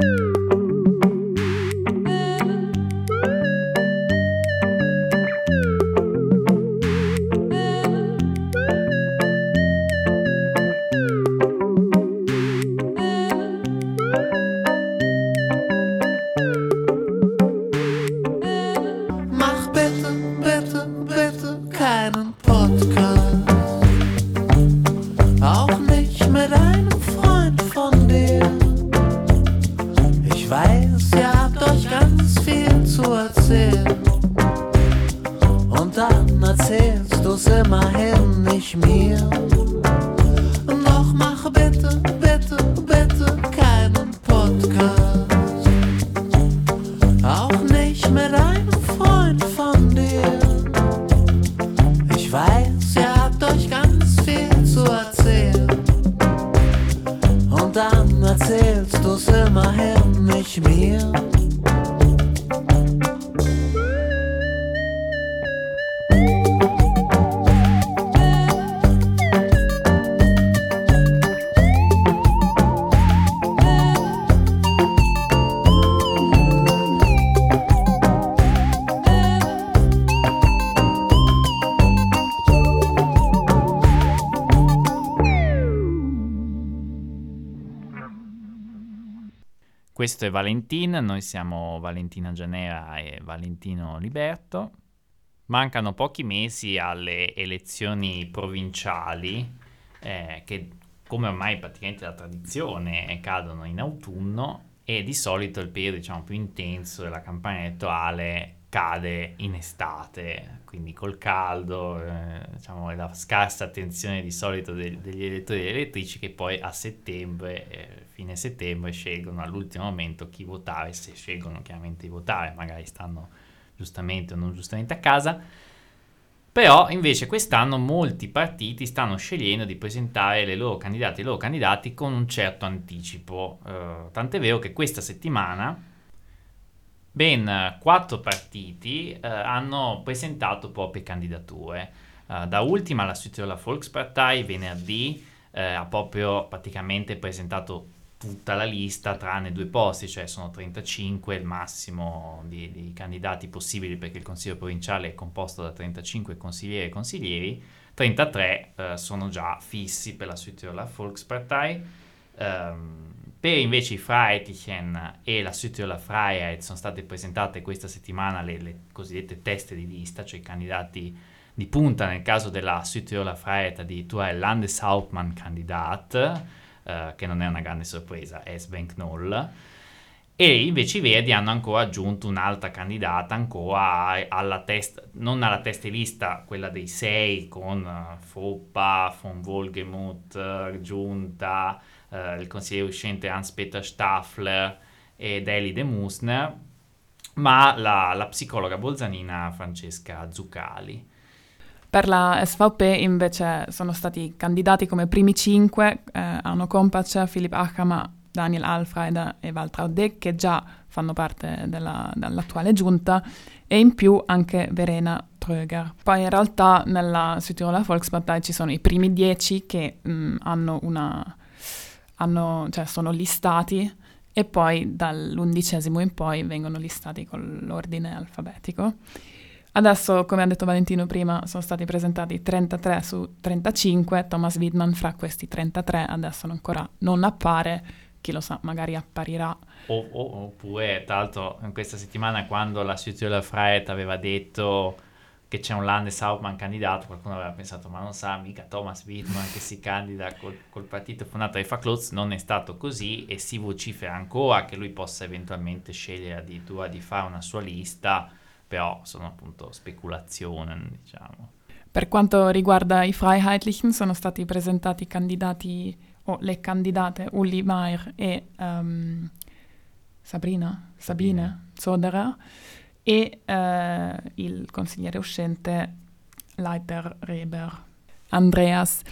Woo! Weiß, Questo è Valentin, noi siamo Valentina Gianera e Valentino Liberto. Mancano pochi mesi alle elezioni provinciali eh, che come ormai praticamente la tradizione cadono in autunno e di solito il periodo diciamo, più intenso della campagna elettorale cade in estate, quindi col caldo, eh, diciamo, e la scarsa attenzione di solito de- degli elettori e elettrici che poi a settembre, eh, fine settembre, scelgono all'ultimo momento chi votare, se scelgono chiaramente di votare, magari stanno giustamente o non giustamente a casa. Però invece quest'anno molti partiti stanno scegliendo di presentare le loro candidate e i loro candidati con un certo anticipo. Eh, tant'è vero che questa settimana ben quattro partiti eh, hanno presentato proprie candidature. Eh, da ultima la Südtiroler Volkspartei venerdì eh, ha proprio praticamente presentato tutta la lista tranne due posti, cioè sono 35 il massimo di, di candidati possibili perché il Consiglio provinciale è composto da 35 consiglieri e consiglieri, 33 eh, sono già fissi per la Südtiroler Volkspartei. Ehm, per invece i Freiheitlichen e la Südtiroler Freiheit sono state presentate questa settimana le, le cosiddette teste di lista, cioè i candidati di punta nel caso della Südtiroler Freiheit addirittura il Landeshauptmann-Kandidat, eh, che non è una grande sorpresa, è Knoll. E invece i Verdi hanno ancora aggiunto un'altra candidata ancora alla testa, non alla testa lista, quella dei sei con uh, Foppa, von Wolgemuth, uh, Giunta, uh, il consigliere uscente Hans-Peter Staffler ed Eli De Musner, ma la, la psicologa bolzanina Francesca Zuccali. Per la SVP invece sono stati candidati come primi cinque eh, Arno Kompac, Philipp Achammer, Daniel Alfred e Waltraud Deck che già fanno parte della, dell'attuale giunta e in più anche Verena Tröger. Poi in realtà nella Südtiroler Volkspartei ci sono i primi dieci che mh, hanno una, hanno, cioè sono listati e poi dall'undicesimo in poi vengono listati con l'ordine alfabetico. Adesso, come ha detto Valentino prima, sono stati presentati 33 su 35, Thomas Widman fra questi 33 adesso ancora non appare, chi lo sa, magari apparirà. O, o, oppure, tra l'altro, in questa settimana quando la Südtiroler Freiheit aveva detto che c'è un Landeshauptmann candidato, qualcuno aveva pensato ma non sa mica Thomas Widman che si candida col, col partito fondato dai Faklotz, non è stato così e si vocifera ancora che lui possa eventualmente scegliere addirittura di fare una sua lista, però sono appunto speculazioni, diciamo. Per quanto riguarda i Freiheitlichen sono stati presentati candidati o le candidate Uli Maier e um, Sabrina, Sabine Zoderer e uh, il consigliere uscente Leiter Reber. Andreas.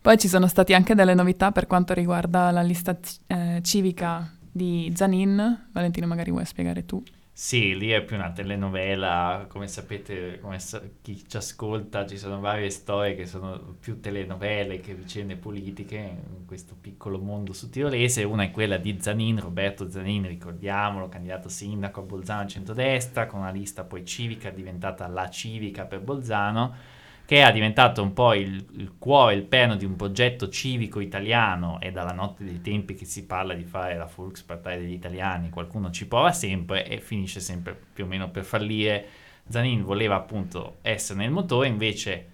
Poi ci sono state anche delle novità per quanto riguarda la lista eh, civica di Zanin. Valentino, magari vuoi spiegare tu? Sì, lì è più una telenovela, come sapete, come sa- chi ci ascolta, ci sono varie storie che sono più telenovele che vicende politiche in questo piccolo mondo sudtirolese. Una è quella di Zanin, Roberto Zanin, ricordiamolo, candidato sindaco a Bolzano centrodestra, con una lista poi civica diventata la civica per Bolzano che è diventato un po' il, il, cuore, il perno di un progetto civico italiano e dalla notte dei tempi che si parla di fare la Volkspartei degli italiani, qualcuno ci prova sempre e finisce sempre più o meno per fallire. Zanin voleva appunto essere nel motore, invece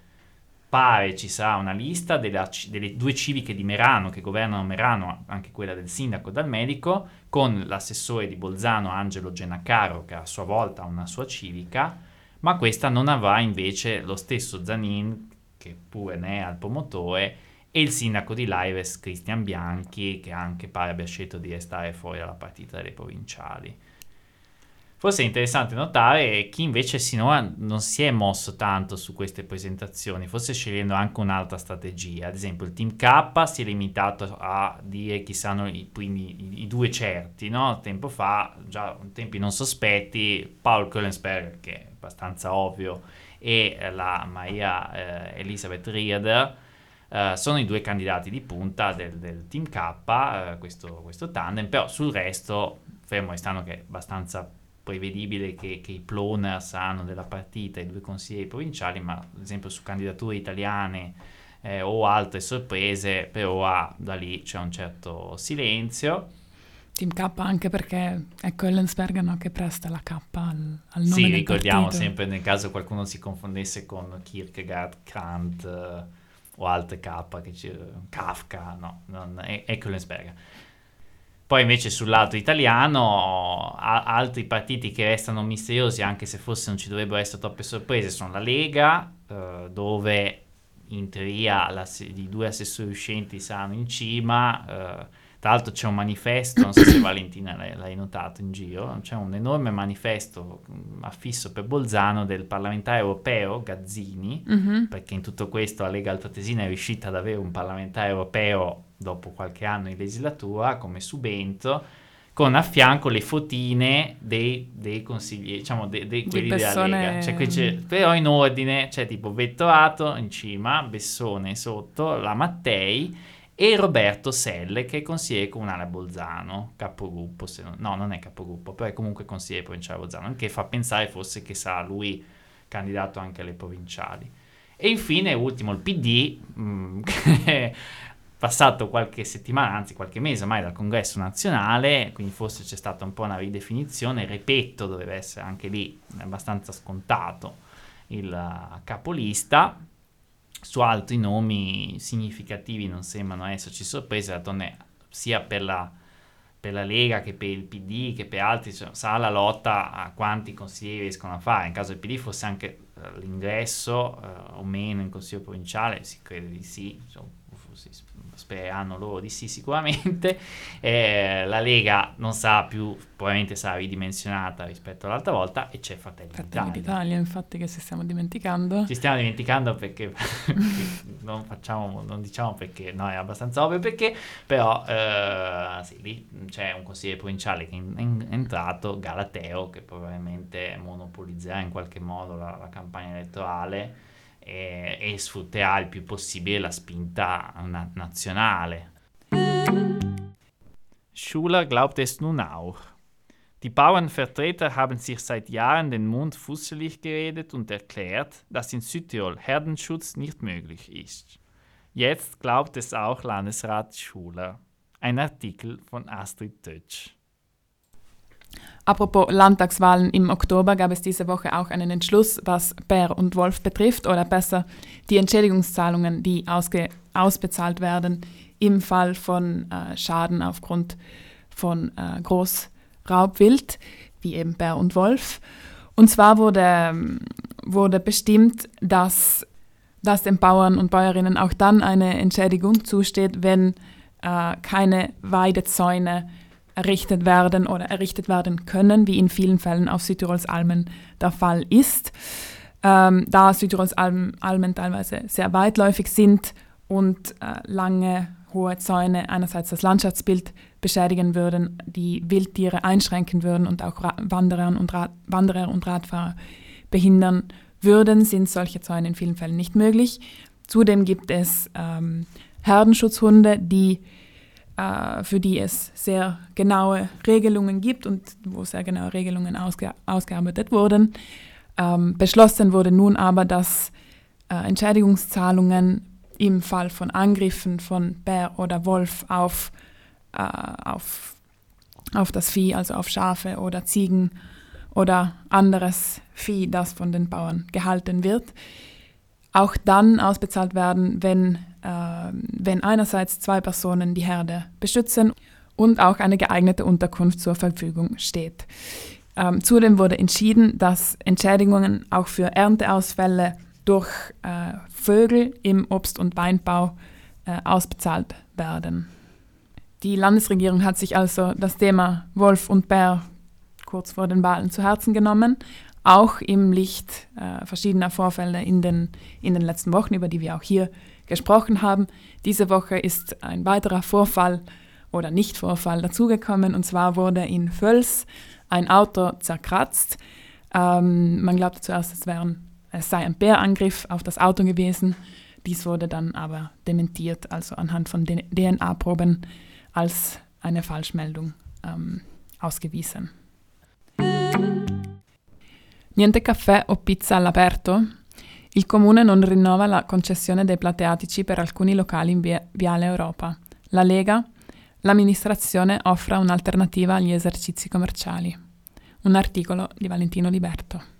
pare ci sarà una lista della, delle due civiche di Merano che governano Merano, anche quella del sindaco dal medico, con l'assessore di Bolzano Angelo Genacaro che a sua volta ha una sua civica ma questa non avrà invece lo stesso Zanin, che pure ne è al promotore, e il sindaco di Laires, Cristian Bianchi, che anche pare abbia scelto di restare fuori dalla partita delle provinciali. Forse è interessante notare chi invece sinora non si è mosso tanto su queste presentazioni, forse scegliendo anche un'altra strategia. Ad esempio il Team K si è limitato a dire chi saranno i, primi, i, due certi, no? Tempo fa, già tempi non sospetti, Paul Kollensberg, che abbastanza ovvio, e la Maria eh, Elisabeth Rieder, Uh, sono i due candidati di punta del, del Team K, uh, questo, questo, tandem, però sul resto, fermo restando che è abbastanza prevedibile che, che i ploners hanno della partita, i due consiglieri provinciali, ma ad esempio su candidature italiane eh, o altre sorprese, per ora da lì c'è un certo silenzio. Team K anche perché è Kollensberger no, che presta la K al, al nome Sì, ricordiamo partito. sempre nel caso qualcuno si confondesse con Kierkegaard, Kant eh, o altre K, che Kafka, no, non, è, è Kollensberger. Poi invece sul lato italiano, a- altri partiti che restano misteriosi, anche se forse non ci dovrebbero essere troppe sorprese, sono la Lega, eh, dove in teoria i due assessori uscenti saranno in cima. Eh, tra l'altro c'è un manifesto, non so se Valentina l'hai, notato in giro, c'è un enorme manifesto mm, affisso per Bolzano del parlamentare europeo Gazzini, mm-hmm. perché in tutto questo la Lega Altoatesina è riuscita ad avere un parlamentare europeo dopo qualche anno in legislatura come subentro, con a fianco le fotine dei, dei consiglieri, diciamo dei, dei quelli Di della Lega. Cioè, però in ordine, c'è tipo Vettorato in cima, Bessone sotto, la Mattei e Roberto Selle che è consigliere comunale a Bolzano, capogruppo, non, no non è capogruppo, però è comunque consigliere provinciale a Bolzano, che fa pensare forse che sarà lui candidato anche alle provinciali. E infine, ultimo, il PD, mh, mm, che passato qualche settimana, anzi qualche mese ormai dal congresso nazionale, quindi forse c'è stata un po' una ridefinizione, ripeto, doveva essere anche lì abbastanza scontato il capolista, su altri nomi significativi non sembrano esserci sorprese, d'altronde sia per la, per la, Lega che per il PD che per altri cioè, sarà la lotta a quanti consiglieri riescono a fare, in caso del PD fosse anche uh, l'ingresso uh, o meno in consiglio provinciale, si crede di sì, insomma, si speriamo loro di sì sicuramente, eh, la Lega non sarà più, probabilmente sarà ridimensionata rispetto all'altra volta e c'è Fratelli, Fratelli d'Italia. d'Italia. infatti che ci stiamo dimenticando. Ci stiamo dimenticando perché non facciamo, non diciamo perché, no è abbastanza ovvio perché, però eh, sì, lì c'è un consigliere provinciale che è entrato, Galateo, che probabilmente monopolizzerà in qualche modo la, la campagna elettorale e, e sfrutterà il più possibile la spinta na- nazionale. Schuler glaubt es nun auch. Die Bauernvertreter haben sich seit Jahren den Mund fusselig geredet und erklärt, dass in Südtirol Herdenschutz nicht möglich ist. Jetzt glaubt es auch Landesrat Schuler. Ein Artikel von Astrid Tötsch. Apropos Landtagswahlen im Oktober gab es diese Woche auch einen Entschluss, was Bär und Wolf betrifft, oder besser die Entschädigungszahlungen, die ausbezahlt werden im Fall von äh, Schaden aufgrund von äh, Großraubwild, wie eben Bär und Wolf. Und zwar wurde, wurde bestimmt, dass, dass den Bauern und Bäuerinnen auch dann eine Entschädigung zusteht, wenn äh, keine Weidezäune errichtet werden oder errichtet werden können, wie in vielen Fällen auf Südtirols Almen der Fall ist. Ähm, da Südtirols Almen, Almen, teilweise sehr weitläufig sind und äh, lange hohe Zäune einerseits das Landschaftsbild beschädigen würden, die Wildtiere einschränken würden und auch Wanderer und, Rad Wanderer und Radfahrer behindern würden, sind solche Zäune in vielen Fällen nicht möglich. Zudem gibt es ähm, Herdenschutzhunde, die, für die es sehr genaue Regelungen gibt und wo sehr genaue Regelungen ausge ausgearbeitet wurden. Ähm, beschlossen wurde nun aber, dass äh, Entschädigungszahlungen im Fall von Angriffen von Bär oder Wolf auf, äh, auf, auf das Vieh, also auf Schafe oder Ziegen oder anderes Vieh, das von den Bauern gehalten wird, auch dann ausbezahlt werden, wenn, äh, wenn einerseits zwei Personen die Herde beschützen und auch eine geeignete Unterkunft zur Verfügung steht. Ähm, zudem wurde entschieden, dass Entschädigungen auch für Ernteausfälle durch äh, Vögel im Obst- und Weinbau äh, ausbezahlt werden. Die Landesregierung hat sich also das Thema Wolf und Bär kurz vor den Wahlen zu Herzen genommen, auch im Licht äh, verschiedener Vorfälle in den, in den letzten Wochen, über die wir auch hier gesprochen haben. Diese Woche ist ein weiterer Vorfall oder Nicht-Vorfall dazugekommen, und zwar wurde in Völs ein Auto zerkratzt. Ähm, man glaubte zuerst, es, wären, es sei ein Bärangriff auf das Auto gewesen. Dies wurde dann aber dementiert, also anhand von DNA-Proben als eine Falschmeldung ähm, ausgewiesen. Niente caffè o pizza all'aperto? Il comune non rinnova la concessione dei plateatici per alcuni locali in via- Viale Europa. La Lega l'amministrazione offra un'alternativa agli esercizi commerciali. Un articolo di Valentino Liberto.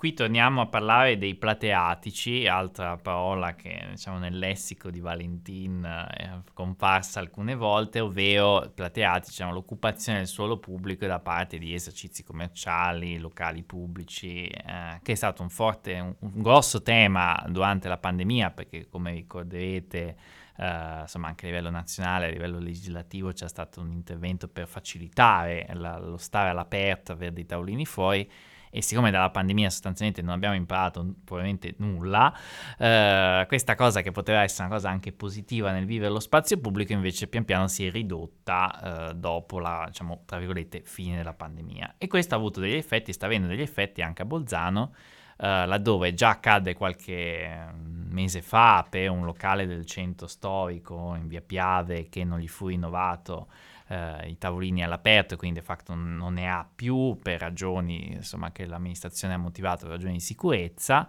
Qui torniamo a parlare dei plateatici, altra parola che diciamo nel lessico di Valentin è comparsa alcune volte, ovvero plateatici, diciamo, l'occupazione del suolo pubblico da parte di esercizi commerciali, locali pubblici, eh, che è stato un forte, un, un grosso tema durante la pandemia, perché come ricorderete Uh, insomma anche a livello nazionale, a livello legislativo c'è stato un intervento per facilitare la, lo stare all'aperto, avere dei tavolini fuori e siccome dalla pandemia sostanzialmente non abbiamo imparato probabilmente nulla, uh, questa cosa che poteva essere una cosa anche positiva nel vivere lo spazio pubblico invece pian piano si è ridotta uh, dopo la, diciamo, tra virgolette, fine della pandemia. E questo ha avuto degli effetti, sta avendo degli effetti anche a Bolzano, Uh, laddove già accadde qualche mese fa per un locale del centro storico in via Piave che non gli fu rinnovato uh, i tavolini all'aperto, quindi de facto non ne ha più per ragioni insomma, che l'amministrazione ha motivato per ragioni di sicurezza.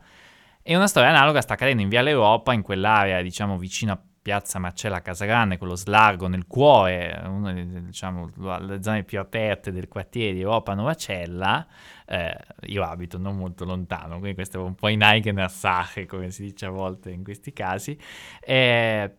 E una storia analoga sta accadendo in via l'Europa, in quell'area diciamo vicino a Piazza Marcella Casagrande, quello slargo nel cuore, una delle diciamo, zone più aperte del quartiere di Europa Novacella. Eh, io abito non molto lontano, quindi questo è un po' in Eigener Sache, come si dice a volte in questi casi. Eh,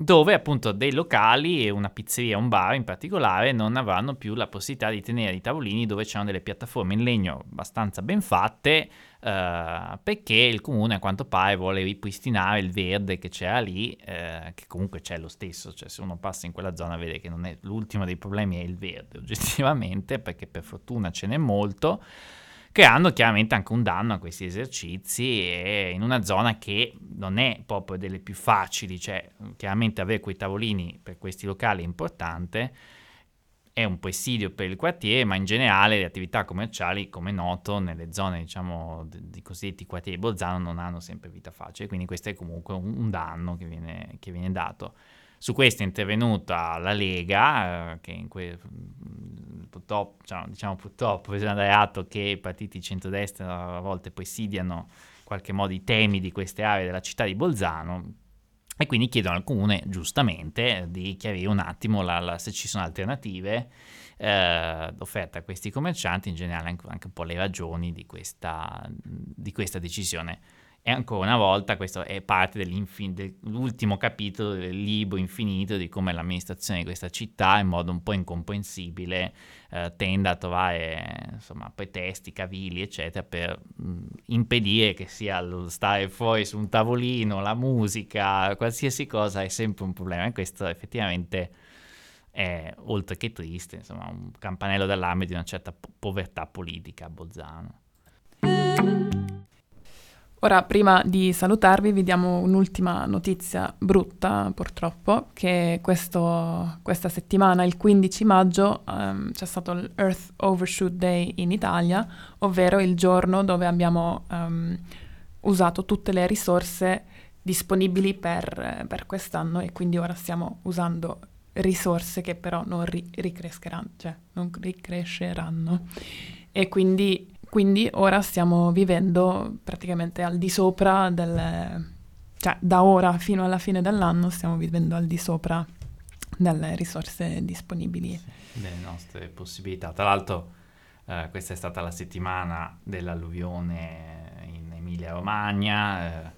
dove appunto dei locali, una pizzeria, un bar in particolare, non avranno più la possibilità di tenere i tavolini dove c'erano delle piattaforme in legno abbastanza ben fatte, Uh, perché il comune a quanto pare vuole ripristinare il verde che c'era lì, uh, che comunque c'è lo stesso, cioè se uno passa in quella zona vede che non è l'ultimo dei problemi è il verde oggettivamente, perché per fortuna ce n'è molto, creando chiaramente anche un danno a questi esercizi e in una zona che non è proprio delle più facili, cioè chiaramente avere quei tavolini per questi locali è importante, è un presidio per il quartiere, ma in generale le attività commerciali, come noto, nelle zone diciamo di cosiddetti quartieri Bolzano non hanno sempre vita facile, quindi questo è comunque un, danno che viene, che viene dato. Su questo è intervenuta la Lega, eh, che in que- purtroppo, diciamo, diciamo purtroppo, bisogna dare atto che i partiti centrodestra a volte presidiano in qualche modo i temi di queste aree della città di Bolzano, e quindi chiedono al comune, giustamente, di chiarire un attimo la, la, se ci sono alternative eh, offerte a questi commercianti, in generale anche, anche un po' le ragioni di questa, di questa decisione. E ancora una volta questo è parte dell'ultimo capitolo del libro infinito di come l'amministrazione di questa città in modo un po' incomprensibile eh, tenda a trovare insomma, pretesti, cavili eccetera per mh, impedire che sia lo stare fuori su un tavolino, la musica, qualsiasi cosa è sempre un problema e questo effettivamente è oltre che triste, insomma un campanello d'allarme di una certa po- povertà politica a Bolzano. Ora, prima di salutarvi, vi diamo un'ultima notizia brutta, purtroppo, che questo, questa settimana, il 15 maggio, um, c'è stato l'Earth Overshoot Day in Italia, ovvero il giorno dove abbiamo um, usato tutte le risorse disponibili per, per, quest'anno e quindi ora stiamo usando risorse che però non ri- ricresceranno, cioè non ricresceranno. E quindi quindi ora stiamo vivendo praticamente al di sopra del... cioè da ora fino alla fine dell'anno stiamo vivendo al di sopra delle risorse disponibili. Delle nostre possibilità. Tra l'altro eh, questa è stata la settimana dell'alluvione in Emilia-Romagna. Eh,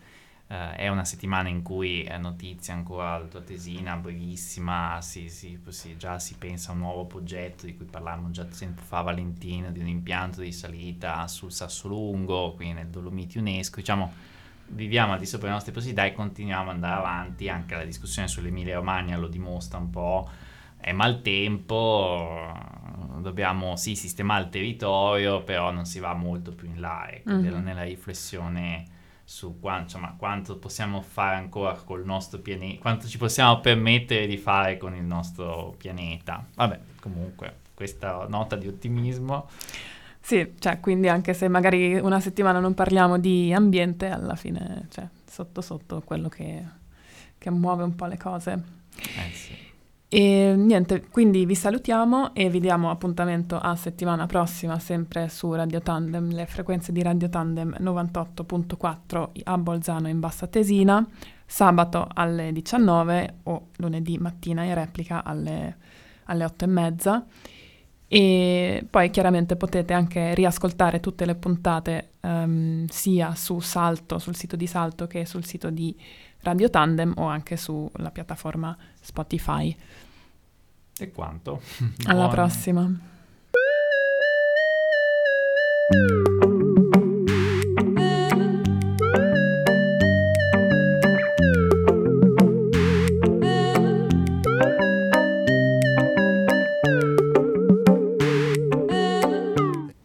Uh, è una settimana in cui è notizia ancora la tua tesina, brevissima, sì, sì, sì, già si pensa a un nuovo progetto di cui parlavamo già tempo fa Valentino, di un impianto di salita sul Sassolungo, qui nel Dolomiti UNESCO, diciamo viviamo al di sopra delle nostre possibilità e continuiamo ad andare avanti, anche la discussione sull'Emilia Romagna lo dimostra un po', è maltempo, dobbiamo sì sistemare il territorio, però non si va molto più in là, ecco, mm-hmm. nella riflessione su quanto, insomma, quanto possiamo fare ancora col nostro pianeta, quanto ci possiamo permettere di fare con il nostro pianeta. Vabbè, comunque, questa nota di ottimismo. Sì, cioè, quindi anche se magari una settimana non parliamo di ambiente, alla fine, cioè, sotto sotto quello che, che muove un po' le cose. Eh sì. E niente, quindi vi salutiamo e vi diamo appuntamento a settimana prossima sempre su Radio Tandem, le frequenze di Radio Tandem 98.4 a Bolzano in Bassa Tesina, sabato alle 19 o lunedì mattina in replica alle, alle 8 e mezza. E poi chiaramente potete anche riascoltare tutte le puntate um, sia su Salto, sul sito di Salto che sul sito di Radio Tandem o anche sulla piattaforma Spotify. E quanto? Alla Buon... prossima.